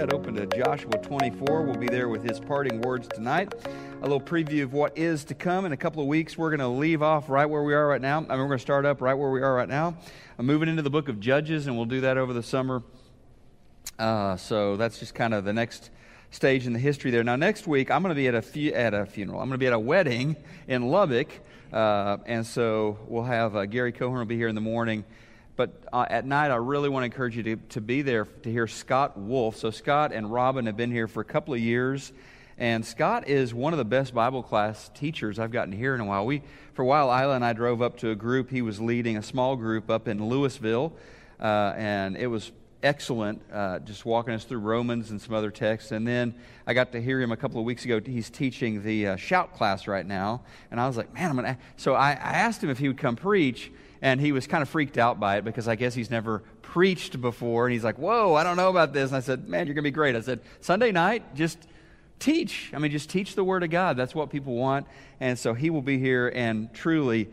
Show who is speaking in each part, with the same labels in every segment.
Speaker 1: that open to Joshua 24. We'll be there with his parting words tonight. A little preview of what is to come in a couple of weeks. We're going to leave off right where we are right now. I mean, we're going to start up right where we are right now. I'm moving into the book of Judges, and we'll do that over the summer. Uh, so that's just kind of the next stage in the history there. Now, next week, I'm going to be at a, fu- at a funeral. I'm going to be at a wedding in Lubbock. Uh, and so we'll have uh, Gary Cohen will be here in the morning. But uh, at night, I really want to encourage you to, to be there to hear Scott Wolf. So, Scott and Robin have been here for a couple of years. And Scott is one of the best Bible class teachers I've gotten here in a while. We, for a while, Isla and I drove up to a group. He was leading a small group up in Lewisville. Uh, and it was excellent, uh, just walking us through Romans and some other texts. And then I got to hear him a couple of weeks ago. He's teaching the uh, shout class right now. And I was like, man, I'm to. So I, I asked him if he would come preach. And he was kind of freaked out by it because I guess he's never preached before. And he's like, whoa, I don't know about this. And I said, man, you're going to be great. I said, Sunday night, just teach. I mean, just teach the Word of God. That's what people want. And so he will be here and truly,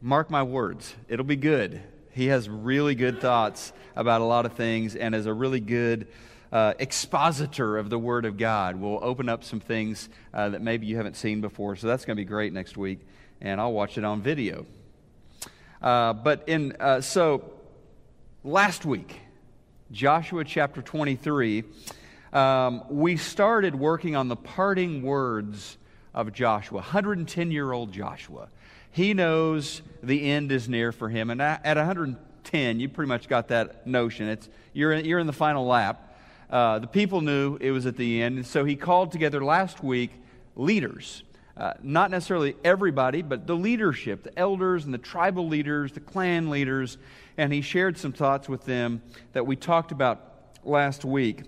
Speaker 1: mark my words, it'll be good. He has really good thoughts about a lot of things and is a really good uh, expositor of the Word of God. We'll open up some things uh, that maybe you haven't seen before. So that's going to be great next week. And I'll watch it on video. Uh, but in, uh, so last week, Joshua chapter 23, um, we started working on the parting words of Joshua, 110 year old Joshua. He knows the end is near for him. And at 110, you pretty much got that notion. It's, you're, in, you're in the final lap. Uh, the people knew it was at the end. And so he called together last week leaders. Uh, not necessarily everybody, but the leadership, the elders and the tribal leaders, the clan leaders. And he shared some thoughts with them that we talked about last week.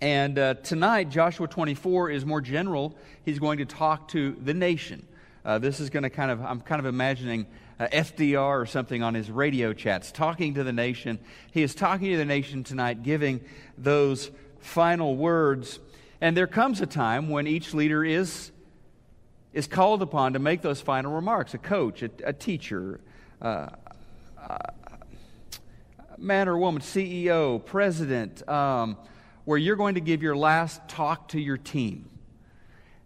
Speaker 1: And uh, tonight, Joshua 24 is more general. He's going to talk to the nation. Uh, this is going to kind of, I'm kind of imagining uh, FDR or something on his radio chats, talking to the nation. He is talking to the nation tonight, giving those final words. And there comes a time when each leader is, is called upon to make those final remarks a coach, a, a teacher, uh, man or woman, CEO, president, um, where you're going to give your last talk to your team.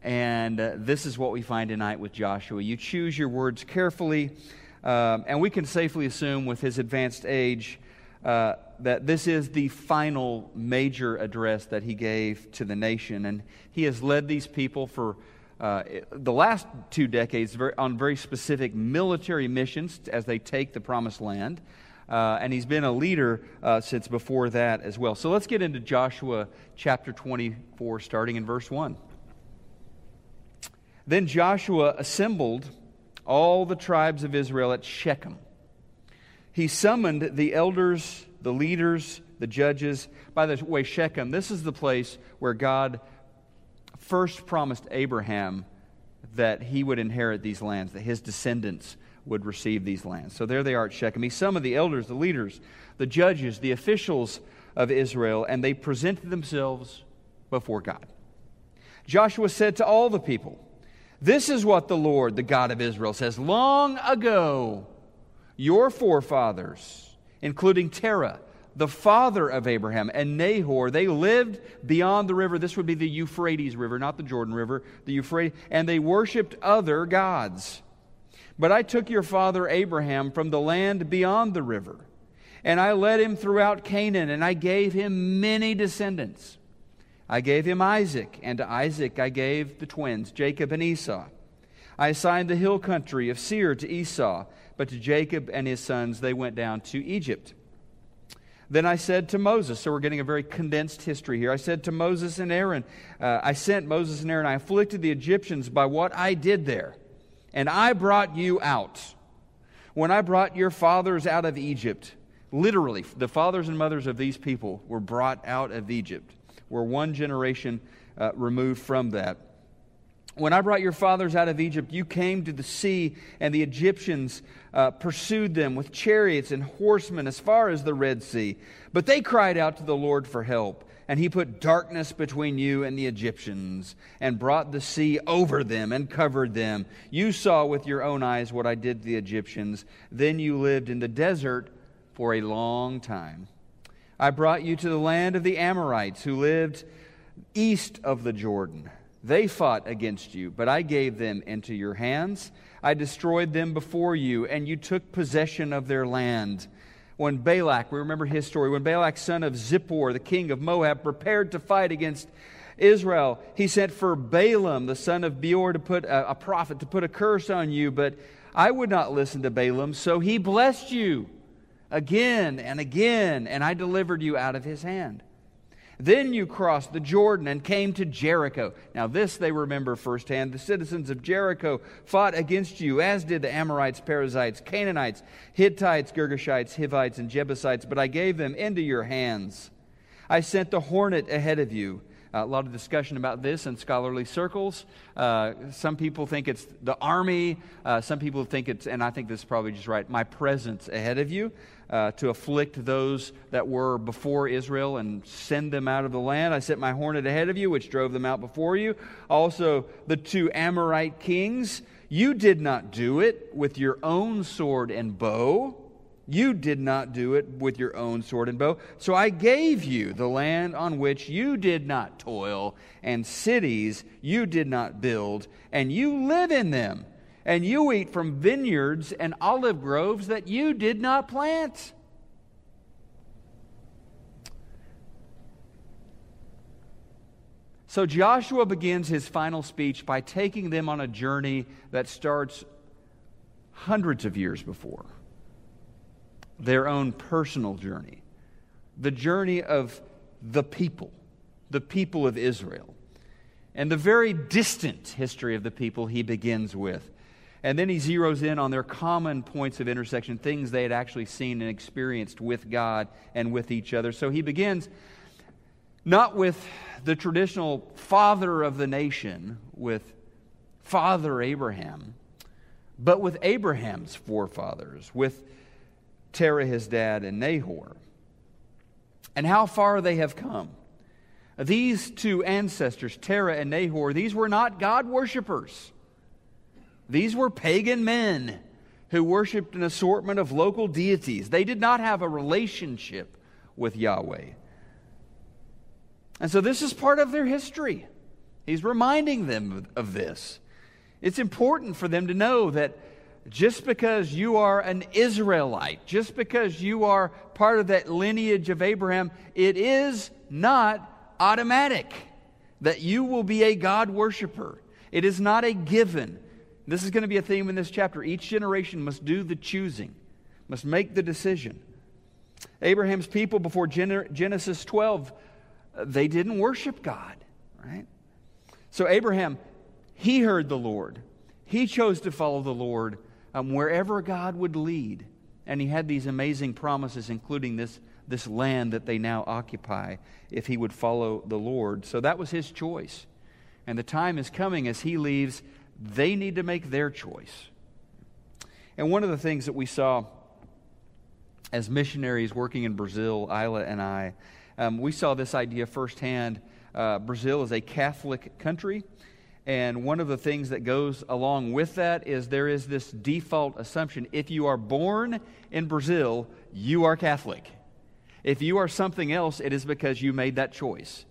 Speaker 1: And uh, this is what we find tonight with Joshua. You choose your words carefully, um, and we can safely assume with his advanced age uh, that this is the final major address that he gave to the nation. And he has led these people for uh, the last two decades on very specific military missions as they take the promised land. Uh, and he's been a leader uh, since before that as well. So let's get into Joshua chapter 24, starting in verse 1. Then Joshua assembled all the tribes of Israel at Shechem. He summoned the elders, the leaders, the judges. By the way, Shechem, this is the place where God first promised Abraham that he would inherit these lands, that his descendants would receive these lands. So there they are at Shechem. Some of the elders, the leaders, the judges, the officials of Israel, and they presented themselves before God. Joshua said to all the people, this is what the Lord, the God of Israel, says. Long ago, your forefathers, including Terah, the father of Abraham, and Nahor, they lived beyond the river. This would be the Euphrates River, not the Jordan River, the Euphrates, and they worshiped other gods. But I took your father Abraham from the land beyond the river, and I led him throughout Canaan, and I gave him many descendants. I gave him Isaac, and to Isaac I gave the twins, Jacob and Esau. I assigned the hill country of Seir to Esau, but to Jacob and his sons they went down to Egypt. Then I said to Moses, so we're getting a very condensed history here. I said to Moses and Aaron, uh, I sent Moses and Aaron, I afflicted the Egyptians by what I did there, and I brought you out. When I brought your fathers out of Egypt, literally, the fathers and mothers of these people were brought out of Egypt. We're one generation uh, removed from that. When I brought your fathers out of Egypt, you came to the sea, and the Egyptians uh, pursued them with chariots and horsemen as far as the Red Sea. But they cried out to the Lord for help, and he put darkness between you and the Egyptians, and brought the sea over them and covered them. You saw with your own eyes what I did to the Egyptians. Then you lived in the desert for a long time. I brought you to the land of the Amorites who lived east of the Jordan. They fought against you, but I gave them into your hands. I destroyed them before you, and you took possession of their land. When Balak, we remember his story, when Balak, son of Zippor, the king of Moab, prepared to fight against Israel, he sent for Balaam, the son of Beor, to put a, a prophet, to put a curse on you, but I would not listen to Balaam, so he blessed you again and again, and I delivered you out of his hand. Then you crossed the Jordan and came to Jericho. Now, this they remember firsthand. The citizens of Jericho fought against you, as did the Amorites, Perizzites, Canaanites, Hittites, Girgashites, Hivites, and Jebusites, but I gave them into your hands. I sent the hornet ahead of you uh, a lot of discussion about this in scholarly circles. Uh, some people think it's the army. Uh, some people think it's, and I think this is probably just right, my presence ahead of you uh, to afflict those that were before Israel and send them out of the land. I sent my hornet ahead of you, which drove them out before you. Also, the two Amorite kings. You did not do it with your own sword and bow you did not do it with your own sword and bow. So I gave you the land on which you did not toil, and cities you did not build, and you live in them. And you eat from vineyards and olive groves that you did not plant. So Joshua begins his final speech by taking them on a journey that starts hundreds of years before their own personal journey, the journey of the people, the people of Israel, and the very distant history of the people he begins with. And then he zeroes in on their common points of intersection, things they had actually seen and experienced with God and with each other. So he begins not with the traditional father of the nation, with Father Abraham, but with Abraham's forefathers, with Terah, his dad, and Nahor. And how far they have come. These two ancestors, Terah and Nahor, these were not God worshippers. These were pagan men who worshiped an assortment of local deities. They did not have a relationship with Yahweh. And so this is part of their history. He's reminding them of this. It's important for them to know that just because you are an Israelite, just because you are part of that lineage of Abraham, it is not automatic that you will be a God worshiper. It is not a given. This is going to be a theme in this chapter. Each generation must do the choosing, must make the decision. Abraham's people before Genesis 12, they didn't worship God, right? So Abraham, he heard the Lord. He chose to follow the Lord um, wherever God would lead. And he had these amazing promises, including this, this land that they now occupy, if he would follow the Lord. So that was his choice. And the time is coming as he leaves, they need to make their choice. And one of the things that we saw as missionaries working in Brazil, Isla and I, um, we saw this idea firsthand. Uh, Brazil is a Catholic country. And one of the things that goes along with that is there is this default assumption if you are born in Brazil, you are Catholic. If you are something else, it is because you made that choice.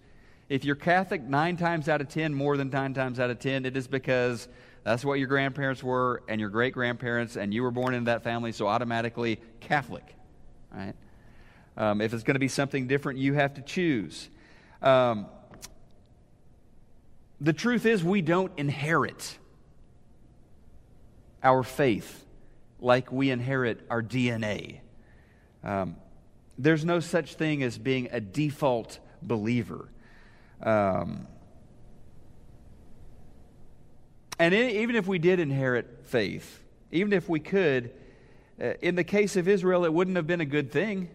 Speaker 1: If you're Catholic nine times out of ten, more than nine times out of ten, it is because that's what your grandparents were and your great grandparents, and you were born into that family, so automatically Catholic. Right? Um, if it's going to be something different, you have to choose. Um, the truth is, we don't inherit our faith like we inherit our DNA. Um, there's no such thing as being a default believer. Um, and even if we did inherit faith, even if we could, uh, in the case of Israel, it wouldn't have been a good thing.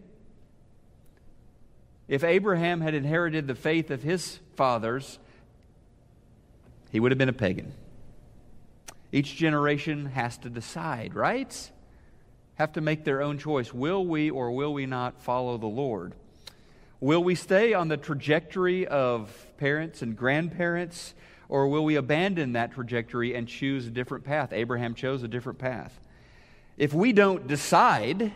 Speaker 1: If Abraham had inherited the faith of his fathers, he would have been a pagan. Each generation has to decide, right? Have to make their own choice. Will we or will we not follow the Lord? Will we stay on the trajectory of parents and grandparents, or will we abandon that trajectory and choose a different path? Abraham chose a different path. If we don't decide,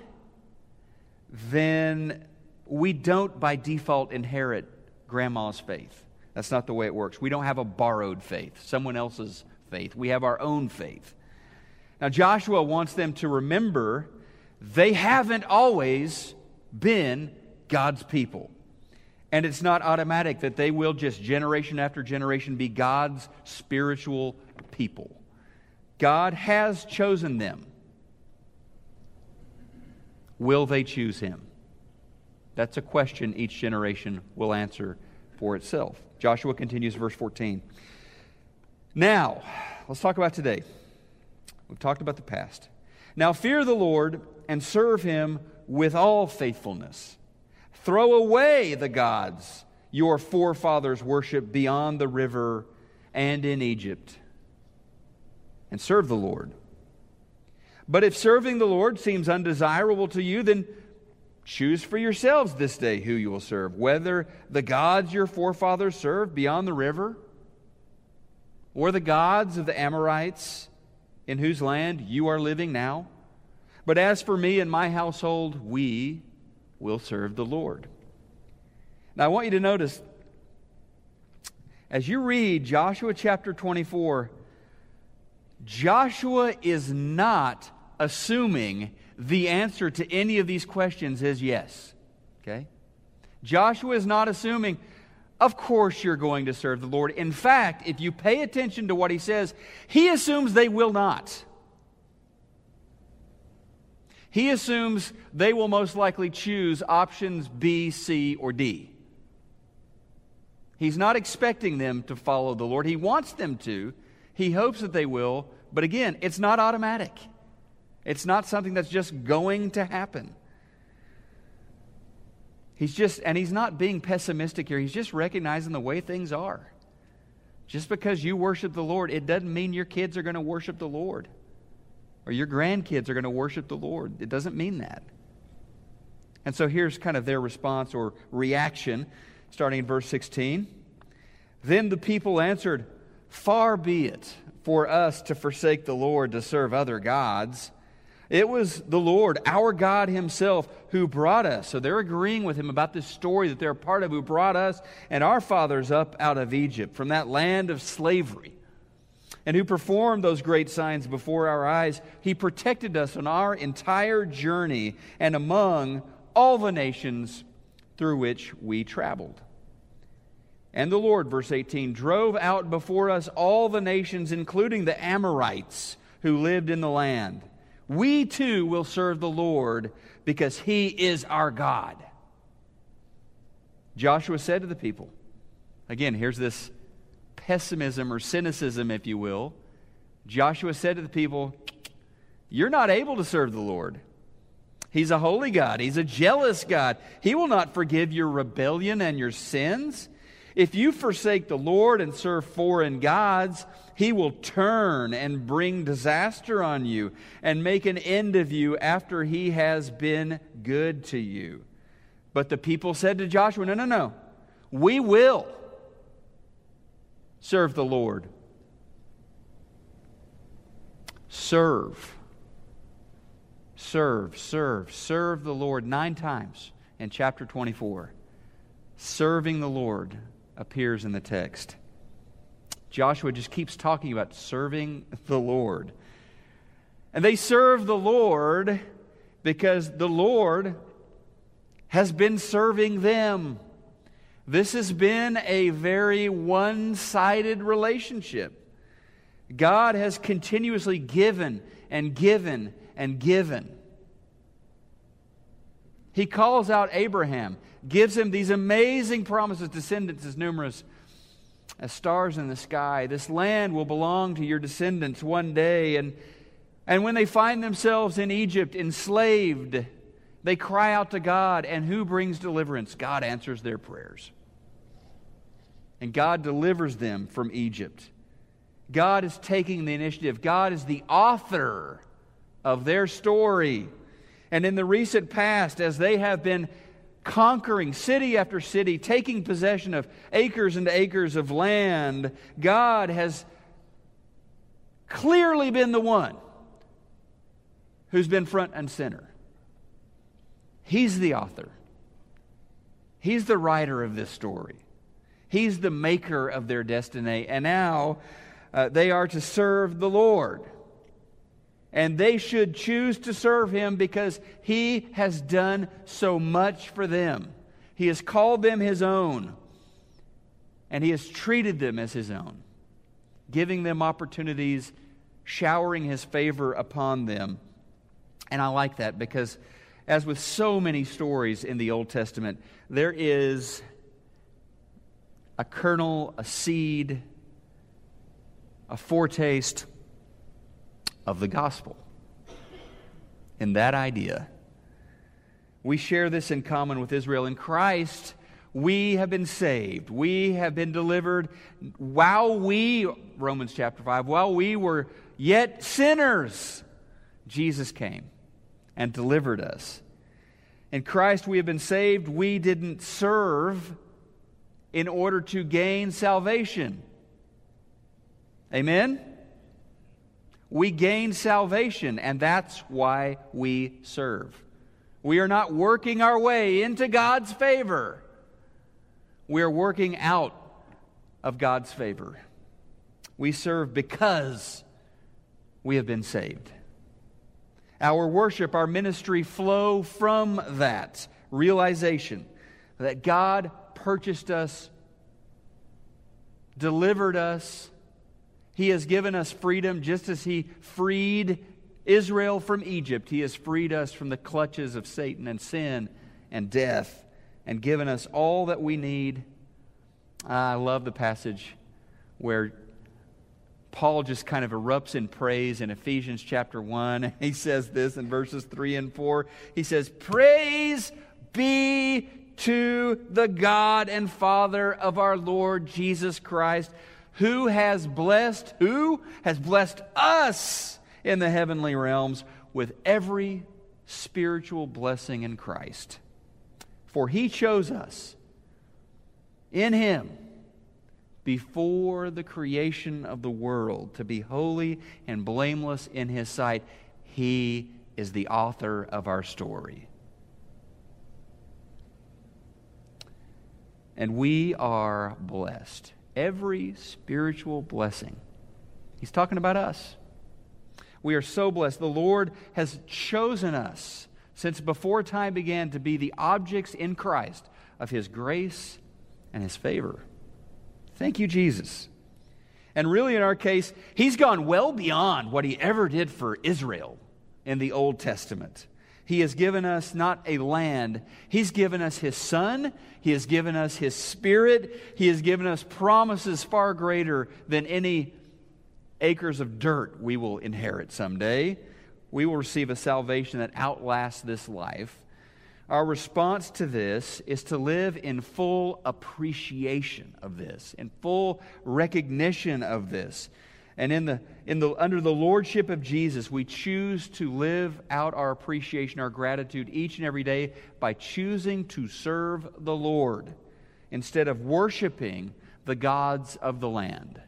Speaker 1: then we don't by default inherit grandma's faith. That's not the way it works. We don't have a borrowed faith, someone else's faith. We have our own faith. Now, Joshua wants them to remember they haven't always been God's people. And it's not automatic that they will just generation after generation be God's spiritual people. God has chosen them. Will they choose him? That's a question each generation will answer for itself. Joshua continues, verse 14. Now, let's talk about today. We've talked about the past. Now, fear the Lord and serve him with all faithfulness. Throw away the gods your forefathers worshiped beyond the river and in Egypt, and serve the Lord. But if serving the Lord seems undesirable to you, then choose for yourselves this day who you will serve, whether the gods your forefathers served beyond the river, or the gods of the Amorites in whose land you are living now. But as for me and my household, we will serve the Lord. Now, I want you to notice as you read Joshua chapter 24, Joshua is not assuming the answer to any of these questions is yes. Okay? Joshua is not assuming, of course you're going to serve the Lord. In fact, if you pay attention to what he says, he assumes they will not. He assumes they will most likely choose options B, C, or D. He's not expecting them to follow the Lord. He wants them to. He hopes that they will. But again, it's not automatic. It's not something that's just going to happen. He's just, and he's not being pessimistic here. He's just recognizing the way things are. Just because you worship the Lord, it doesn't mean your kids are going to worship the Lord or your grandkids are going to worship the Lord. It doesn't mean that. And so here's kind of their response or reaction, starting in verse 16. Then the people answered, Far be it for us to forsake the Lord to serve other gods. It was the Lord, our God Himself, who brought us. So they're agreeing with Him about this story that they're part of, who brought us and our fathers up out of Egypt, from that land of slavery, and who performed those great signs before our eyes. He protected us on our entire journey and among all the nations through which we traveled. And the Lord, verse 18, drove out before us all the nations, including the Amorites who lived in the land we too will serve the Lord because he is our God. Joshua said to the people, again, here's this pessimism or cynicism, if you will. Joshua said to the people, You're not able to serve the Lord. He's a holy God, He's a jealous God. He will not forgive your rebellion and your sins. If you forsake the Lord and serve foreign gods, he will turn and bring disaster on you and make an end of you after he has been good to you. But the people said to Joshua, No, no, no. We will serve the Lord. Serve. Serve, serve, serve the Lord nine times in chapter 24. Serving the Lord appears in the text. Joshua just keeps talking about serving the Lord. And they serve the Lord because the Lord has been serving them. This has been a very one sided relationship. God has continuously given and given and given. He calls out Abraham gives him these amazing promises, descendants as numerous as stars in the sky. This land will belong to your descendants one day. And, and when they find themselves in Egypt, enslaved, they cry out to God. And who brings deliverance? God answers their prayers. And God delivers them from Egypt. God is taking the initiative. God is the author of their story. And in the recent past, as they have been conquering city after city, taking possession of acres and acres of land, God has clearly been the one who's been front and center. He's the author. He's the writer of this story. He's the maker of their destiny. And now uh, they are to serve the Lord. And they should choose to serve him because he has done so much for them. He has called them his own, and he has treated them as his own, giving them opportunities, showering his favor upon them. And I like that because, as with so many stories in the Old Testament, there is a kernel, a seed, a foretaste of the gospel. In that idea, we share this in common with Israel. In Christ, we have been saved. We have been delivered while we, Romans chapter 5, while we were yet sinners, Jesus came and delivered us. In Christ, we have been saved. We didn't serve in order to gain salvation. Amen? We gain salvation, and that's why we serve. We are not working our way into God's favor. We are working out of God's favor. We serve because we have been saved. Our worship, our ministry flow from that realization that God purchased us, delivered us. He has given us freedom just as He freed Israel from Egypt. He has freed us from the clutches of Satan and sin and death and given us all that we need. I love the passage where Paul just kind of erupts in praise in Ephesians chapter 1. He says this in verses 3 and 4. He says, Praise to the God and Father of our Lord Jesus Christ, who has blessed, who has blessed us in the heavenly realms with every spiritual blessing in Christ. For he chose us in him before the creation of the world to be holy and blameless in his sight. He is the author of our story. And we are blessed. Every spiritual blessing. He's talking about us. We are so blessed. The Lord has chosen us since before time began to be the objects in Christ of His grace and His favor. Thank you, Jesus. And really, in our case, He's gone well beyond what He ever did for Israel in the Old Testament. He has given us not a land, He's given us His Son, He has given us His Spirit, He has given us promises far greater than any acres of dirt we will inherit someday. We will receive a salvation that outlasts this life. Our response to this is to live in full appreciation of this, in full recognition of this. And in the, in the, under the lordship of Jesus, we choose to live out our appreciation, our gratitude each and every day by choosing to serve the Lord instead of worshiping the gods of the land.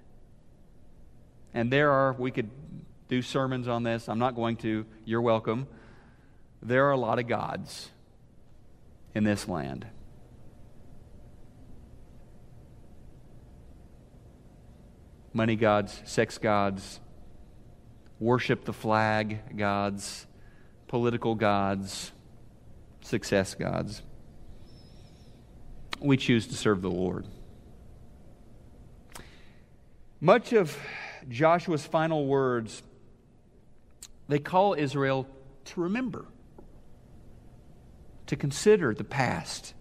Speaker 1: And there are, we could do sermons on this. I'm not going to. You're welcome. There are a lot of gods in this land. Money gods, sex gods, worship the flag gods, political gods, success gods. We choose to serve the Lord. Much of Joshua's final words, they call Israel to remember, to consider the past,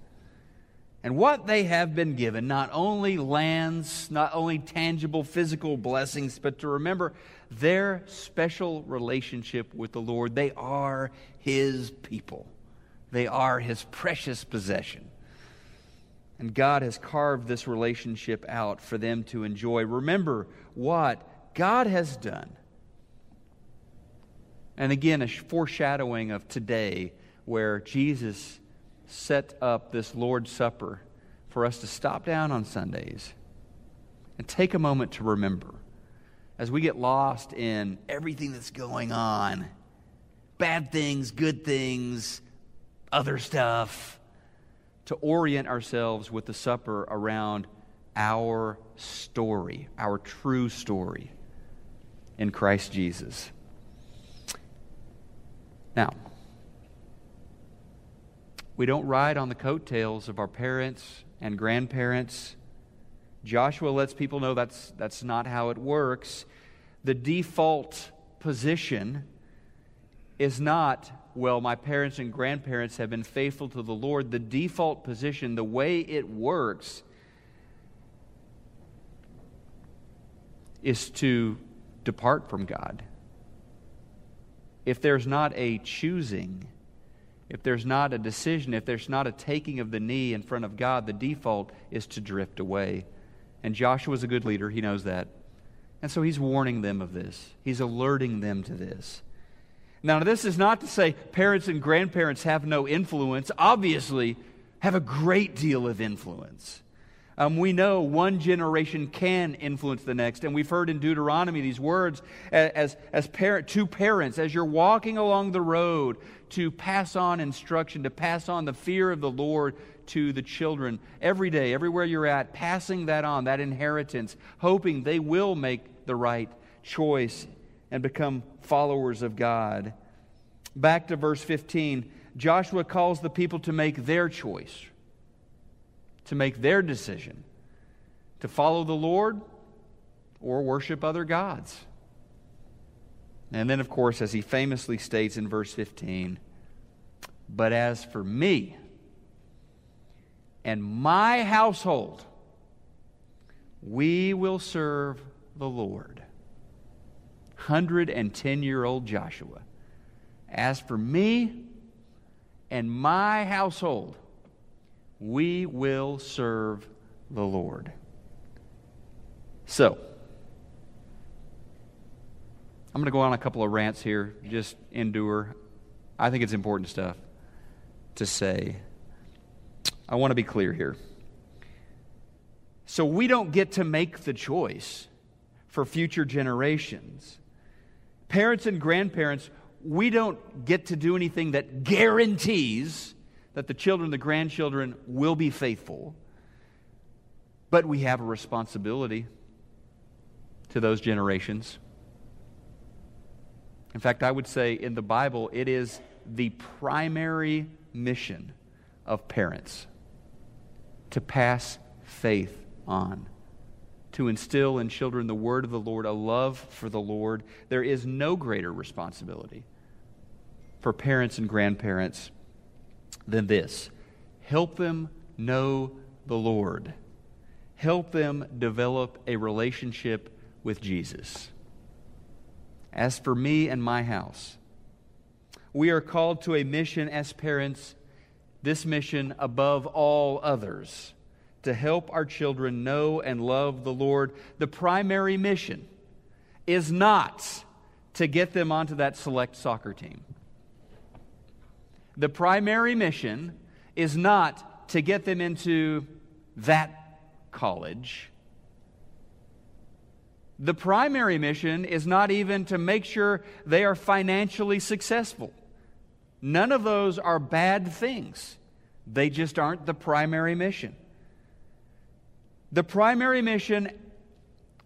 Speaker 1: and what they have been given not only lands, not only tangible physical blessings, but to remember their special relationship with the Lord. They are His people, they are His precious possession. And God has carved this relationship out for them to enjoy. Remember what God has done. And again, a foreshadowing of today where Jesus set up this Lord's Supper for us to stop down on Sundays and take a moment to remember as we get lost in everything that's going on bad things, good things, other stuff to orient ourselves with the supper around our story, our true story in Christ Jesus. Now, we don't ride on the coattails of our parents and grandparents. Joshua lets people know that's, that's not how it works. The default position is not, well, my parents and grandparents have been faithful to the Lord. The default position, the way it works, is to depart from God. If there's not a choosing, if there's not a decision, if there's not a taking of the knee in front of God, the default is to drift away. And Joshua's a good leader, he knows that. And so he's warning them of this, he's alerting them to this. Now, this is not to say parents and grandparents have no influence, obviously, have a great deal of influence. Um, we know one generation can influence the next. And we've heard in Deuteronomy these words as, as parent, two parents, as you're walking along the road to pass on instruction, to pass on the fear of the Lord to the children every day, everywhere you're at, passing that on, that inheritance, hoping they will make the right choice and become followers of God. Back to verse 15, Joshua calls the people to make their choice to make their decision to follow the Lord or worship other gods. And then, of course, as he famously states in verse 15, but as for me and my household, we will serve the Lord. 110 year old Joshua. As for me and my household, we will serve the Lord. So, I'm going to go on a couple of rants here. Just endure. I think it's important stuff to say. I want to be clear here. So, we don't get to make the choice for future generations. Parents and grandparents, we don't get to do anything that guarantees that the children, the grandchildren will be faithful. But we have a responsibility to those generations. In fact, I would say in the Bible, it is the primary mission of parents to pass faith on, to instill in children the word of the Lord, a love for the Lord. There is no greater responsibility for parents and grandparents than this help them know the Lord, help them develop a relationship with Jesus. As for me and my house, we are called to a mission as parents, this mission above all others, to help our children know and love the Lord. The primary mission is not to get them onto that select soccer team. The primary mission is not to get them into that college. The primary mission is not even to make sure they are financially successful. None of those are bad things. They just aren't the primary mission. The primary mission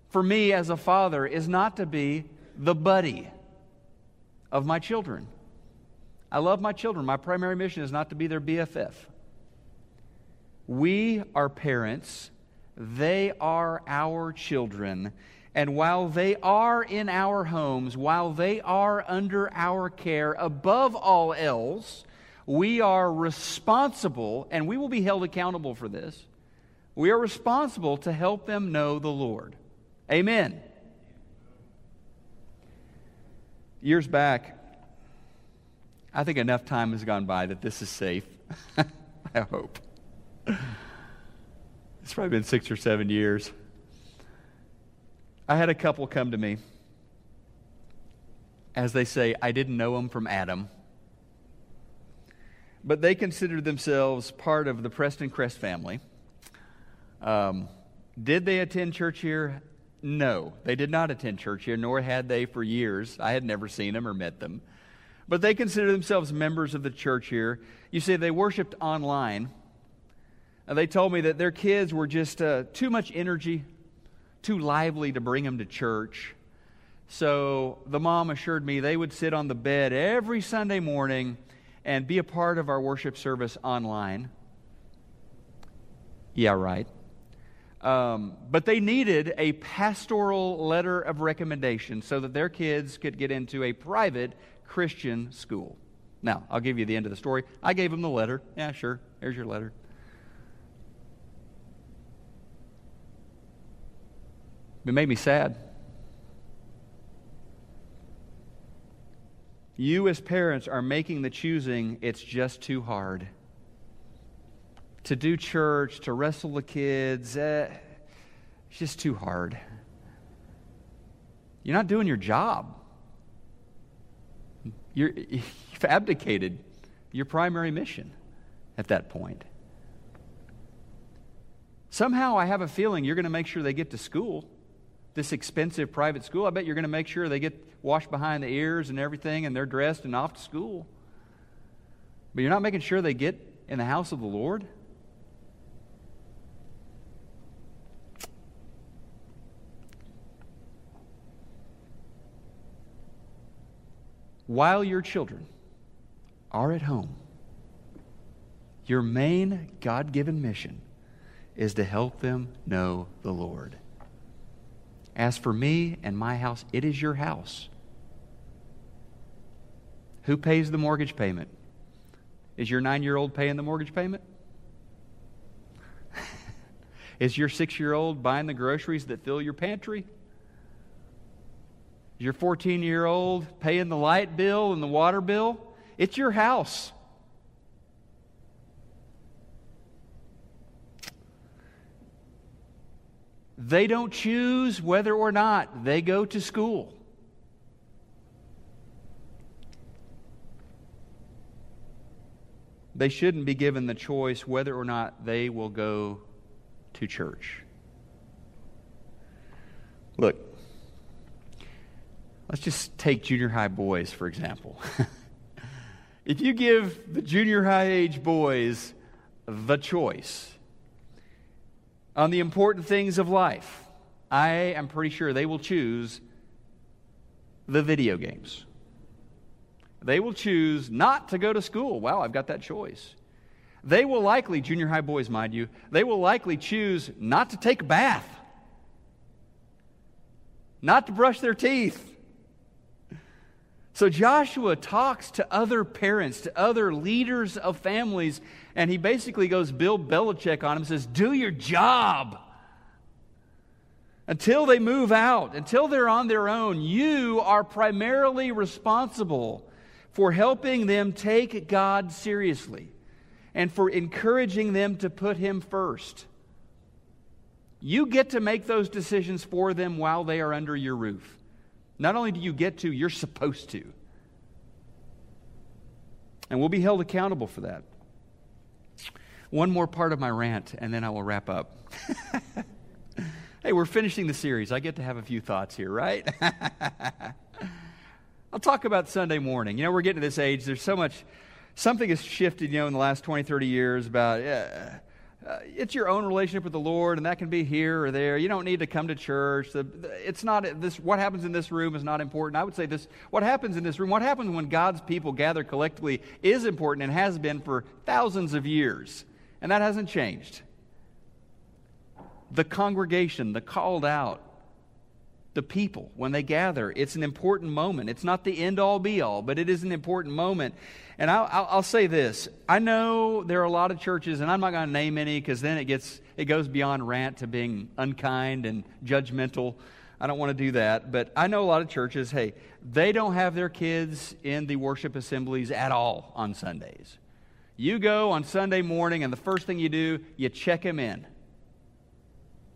Speaker 1: for me as a father is not to be the buddy of my children. I love my children. My primary mission is not to be their BFF. We are parents, they are our children. And while they are in our homes, while they are under our care, above all else, we are responsible, and we will be held accountable for this. We are responsible to help them know the Lord. Amen. Years back, I think enough time has gone by that this is safe. I hope. It's probably been six or seven years. I had a couple come to me. As they say, I didn't know them from Adam. But they considered themselves part of the Prestoncrest family. Um, did they attend church here? No, they did not attend church here, nor had they for years. I had never seen them or met them but they consider themselves members of the church here. You see, they worshiped online, And they told me that their kids were just uh, too much energy, too lively to bring them to church. So the mom assured me they would sit on the bed every Sunday morning and be a part of our worship service online. Yeah, right. Um, but they needed a pastoral letter of recommendation so that their kids could get into a private Christian school. Now, I'll give you the end of the story. I gave him the letter. Yeah, sure. Here's your letter. It made me sad. You, as parents, are making the choosing, it's just too hard. To do church, to wrestle the kids, eh, it's just too hard. You're not doing your job. You're, you've abdicated your primary mission at that point. Somehow I have a feeling you're going to make sure they get to school this expensive private school, I bet you're going to make sure they get washed behind the ears and everything and they're dressed and off to school. But you're not making sure they get in the house of the Lord? While your children are at home, your main God given mission is to help them know the Lord. As for me and my house, it is your house. Who pays the mortgage payment? Is your nine year old paying the mortgage payment? is your six year old buying the groceries that fill your pantry? Your 14 year old paying the light bill and the water bill? It's your house. They don't choose whether or not they go to school. They shouldn't be given the choice whether or not they will go to church. Look, let's just take junior high boys, for example. if you give the junior high age boys the choice, on the important things of life, I am pretty sure they will choose the video games. They will choose not to go to school. Wow, I've got that choice. They will likely, junior high boys, mind you, they will likely choose not to take a bath, not to brush their teeth. So Joshua talks to other parents, to other leaders of families, and he basically goes Bill Belichick on him says, Do your job. Until they move out, until they're on their own, you are primarily responsible for helping them take God seriously and for encouraging them to put Him first. You get to make those decisions for them while they are under your roof. Not only do you get to, you're supposed to. And we'll be held accountable for that. One more part of my rant, and then I will wrap up. hey, we're finishing the series. I get to have a few thoughts here, right? I'll talk about Sunday morning. You know, we're getting to this age, there's so much, something has shifted, you know, in the last 20, 30 years about. Uh, uh, it's your own relationship with the Lord, and that can be here or there. You don't need to come to church. The, it's not this. What happens in this room is not important. I would say this: what happens in this room, what happens when God's people gather collectively, is important and has been for thousands of years. And that hasn't changed. The congregation, the called out, the people, when they gather, it's an important moment. It's not the end all be all, but it is an important moment. And I'll, I'll, I'll say this I know there are a lot of churches, and I'm not going to name any because then it, gets, it goes beyond rant to being unkind and judgmental. I don't want to do that. But I know a lot of churches, hey, they don't have their kids in the worship assemblies at all on Sundays. You go on Sunday morning, and the first thing you do, you check them in.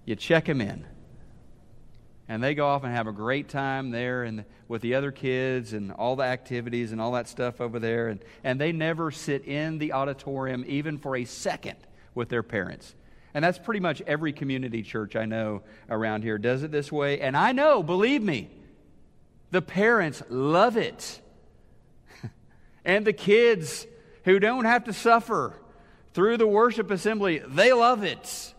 Speaker 1: You check them in. And they go off and have a great time there and with the other kids and all the activities and all that stuff over there. And, and they never sit in the auditorium even for a second with their parents. And that's pretty much every community church I know around here does it this way. And I know, believe me, the parents love it. and the kids who don't have to suffer through the worship assembly, they love it.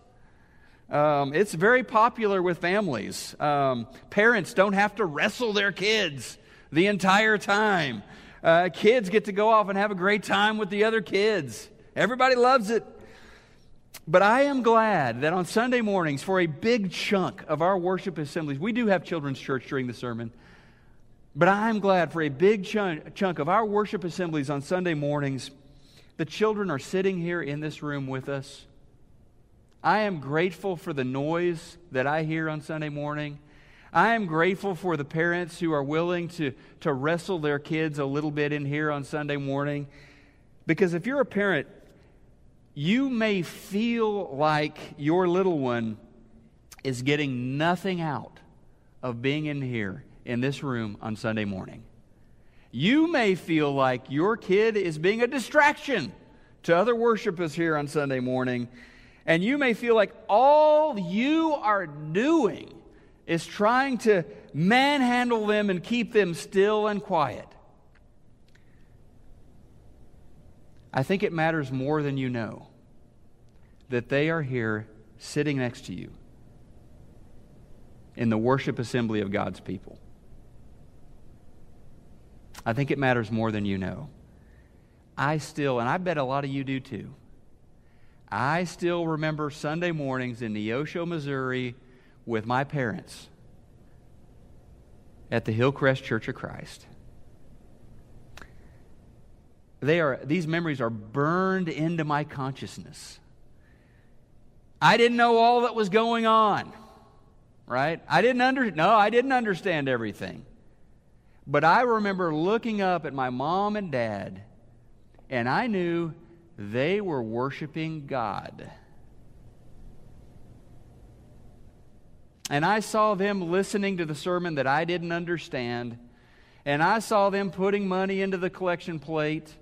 Speaker 1: Um, it's very popular with families. Um, parents don't have to wrestle their kids the entire time. Uh, kids get to go off and have a great time with the other kids. Everybody loves it. But I am glad that on Sunday mornings, for a big chunk of our worship assemblies, we do have children's church during the sermon. But I'm glad for a big chunk, chunk of our worship assemblies on Sunday mornings, the children are sitting here in this room with us. I am grateful for the noise that I hear on Sunday morning. I am grateful for the parents who are willing to, to wrestle their kids a little bit in here on Sunday morning. Because if you're a parent, you may feel like your little one is getting nothing out of being in here in this room on Sunday morning. You may feel like your kid is being a distraction to other worshipers here on Sunday morning. And you may feel like all you are doing is trying to manhandle them and keep them still and quiet. I think it matters more than you know that they are here sitting next to you in the worship assembly of God's people. I think it matters more than you know. I still, and I bet a lot of you do too, I still remember Sunday mornings in Neosho, Missouri with my parents at the Hillcrest Church of Christ. They are, these memories are burned into my consciousness. I didn't know all that was going on, right? I didn't under, no, I didn't understand everything. But I remember looking up at my mom and dad, and I knew they were worshiping God. And I saw them listening to the sermon that I didn't understand. And I saw them putting money into the collection plate.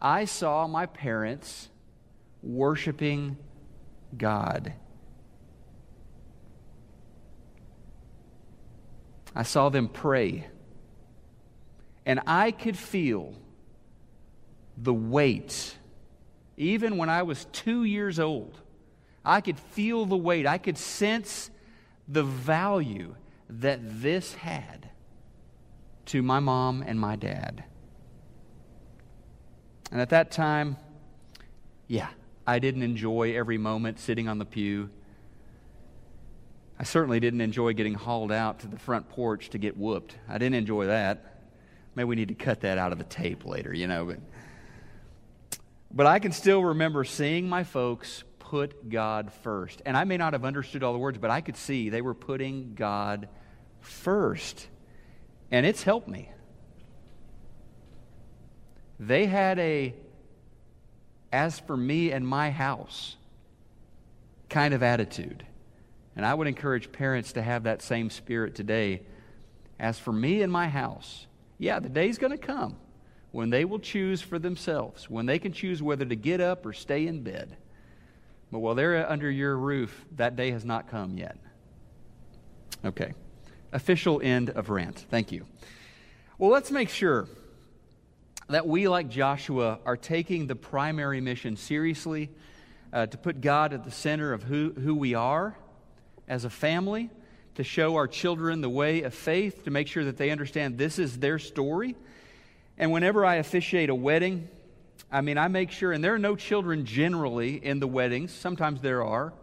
Speaker 1: I saw my parents worshiping God. I saw them pray. And I could feel the weight, even when I was two years old. I could feel the weight. I could sense the value that this had to my mom and my dad. And at that time, yeah, I didn't enjoy every moment sitting on the pew. I certainly didn't enjoy getting hauled out to the front porch to get whooped. I didn't enjoy that. Maybe we need to cut that out of the tape later, you know. But, but I can still remember seeing my folks put God first. And I may not have understood all the words, but I could see they were putting God first. And it's helped me. They had a, as for me and my house, kind of attitude. And I would encourage parents to have that same spirit today. As for me and my house, yeah, the day's going to come when they will choose for themselves, when they can choose whether to get up or stay in bed. But while they're under your roof, that day has not come yet. Okay. Official end of rant. Thank you. Well, let's make sure that we, like Joshua, are taking the primary mission seriously uh, to put God at the center of who, who we are as a family, to show our children the way of faith, to make sure that they understand this is their story. And whenever I officiate a wedding, I mean, I make sure, and there are no children generally in the weddings. Sometimes there are.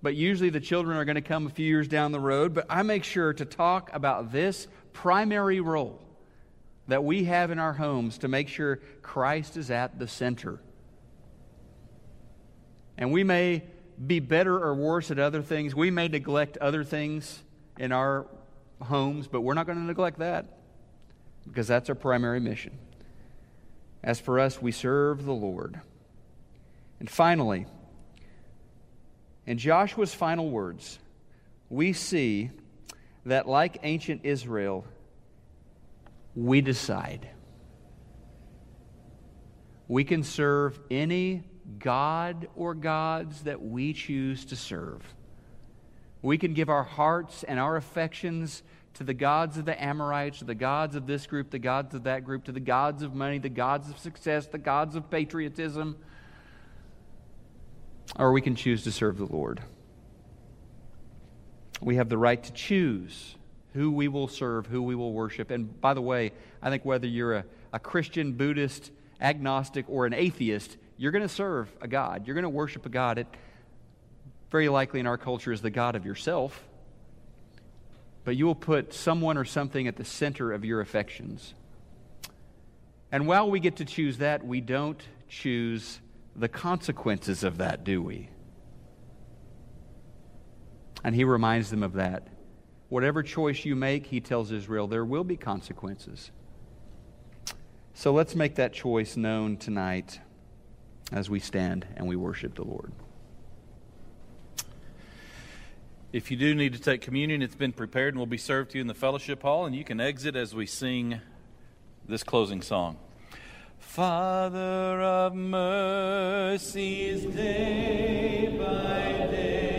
Speaker 1: But usually the children are going to come a few years down the road. But I make sure to talk about this primary role that we have in our homes to make sure Christ is at the center. And we may be better or worse at other things. We may neglect other things in our homes, but we're not going to neglect that because that's our primary mission. As for us, we serve the Lord. And finally, in Joshua's final words, we see that, like ancient Israel, we decide. We can serve any God or gods that we choose to serve. We can give our hearts and our affections to the gods of the Amorites, to the gods of this group, the gods of that group, to the gods of money, the gods of success, the gods of patriotism. or we can choose to serve the Lord. We have the right to choose who we will serve, who we will worship. And by the way, I think whether you're a, a Christian, Buddhist, agnostic, or an atheist, you're going to serve a God. You're going to worship a God. It very likely in our culture is the God of yourself. But you will put someone or something at the center of your affections. And while we get to choose that, we don't choose the consequences of that, do we? And he reminds them of that. Whatever choice you make, he tells Israel, there will be consequences. So let's make that choice known tonight as we stand and we worship the Lord.
Speaker 2: If you do need to take communion, it's been prepared and will be served to you in the fellowship hall, and you can exit as we sing this closing song. Father of mercies, day by day,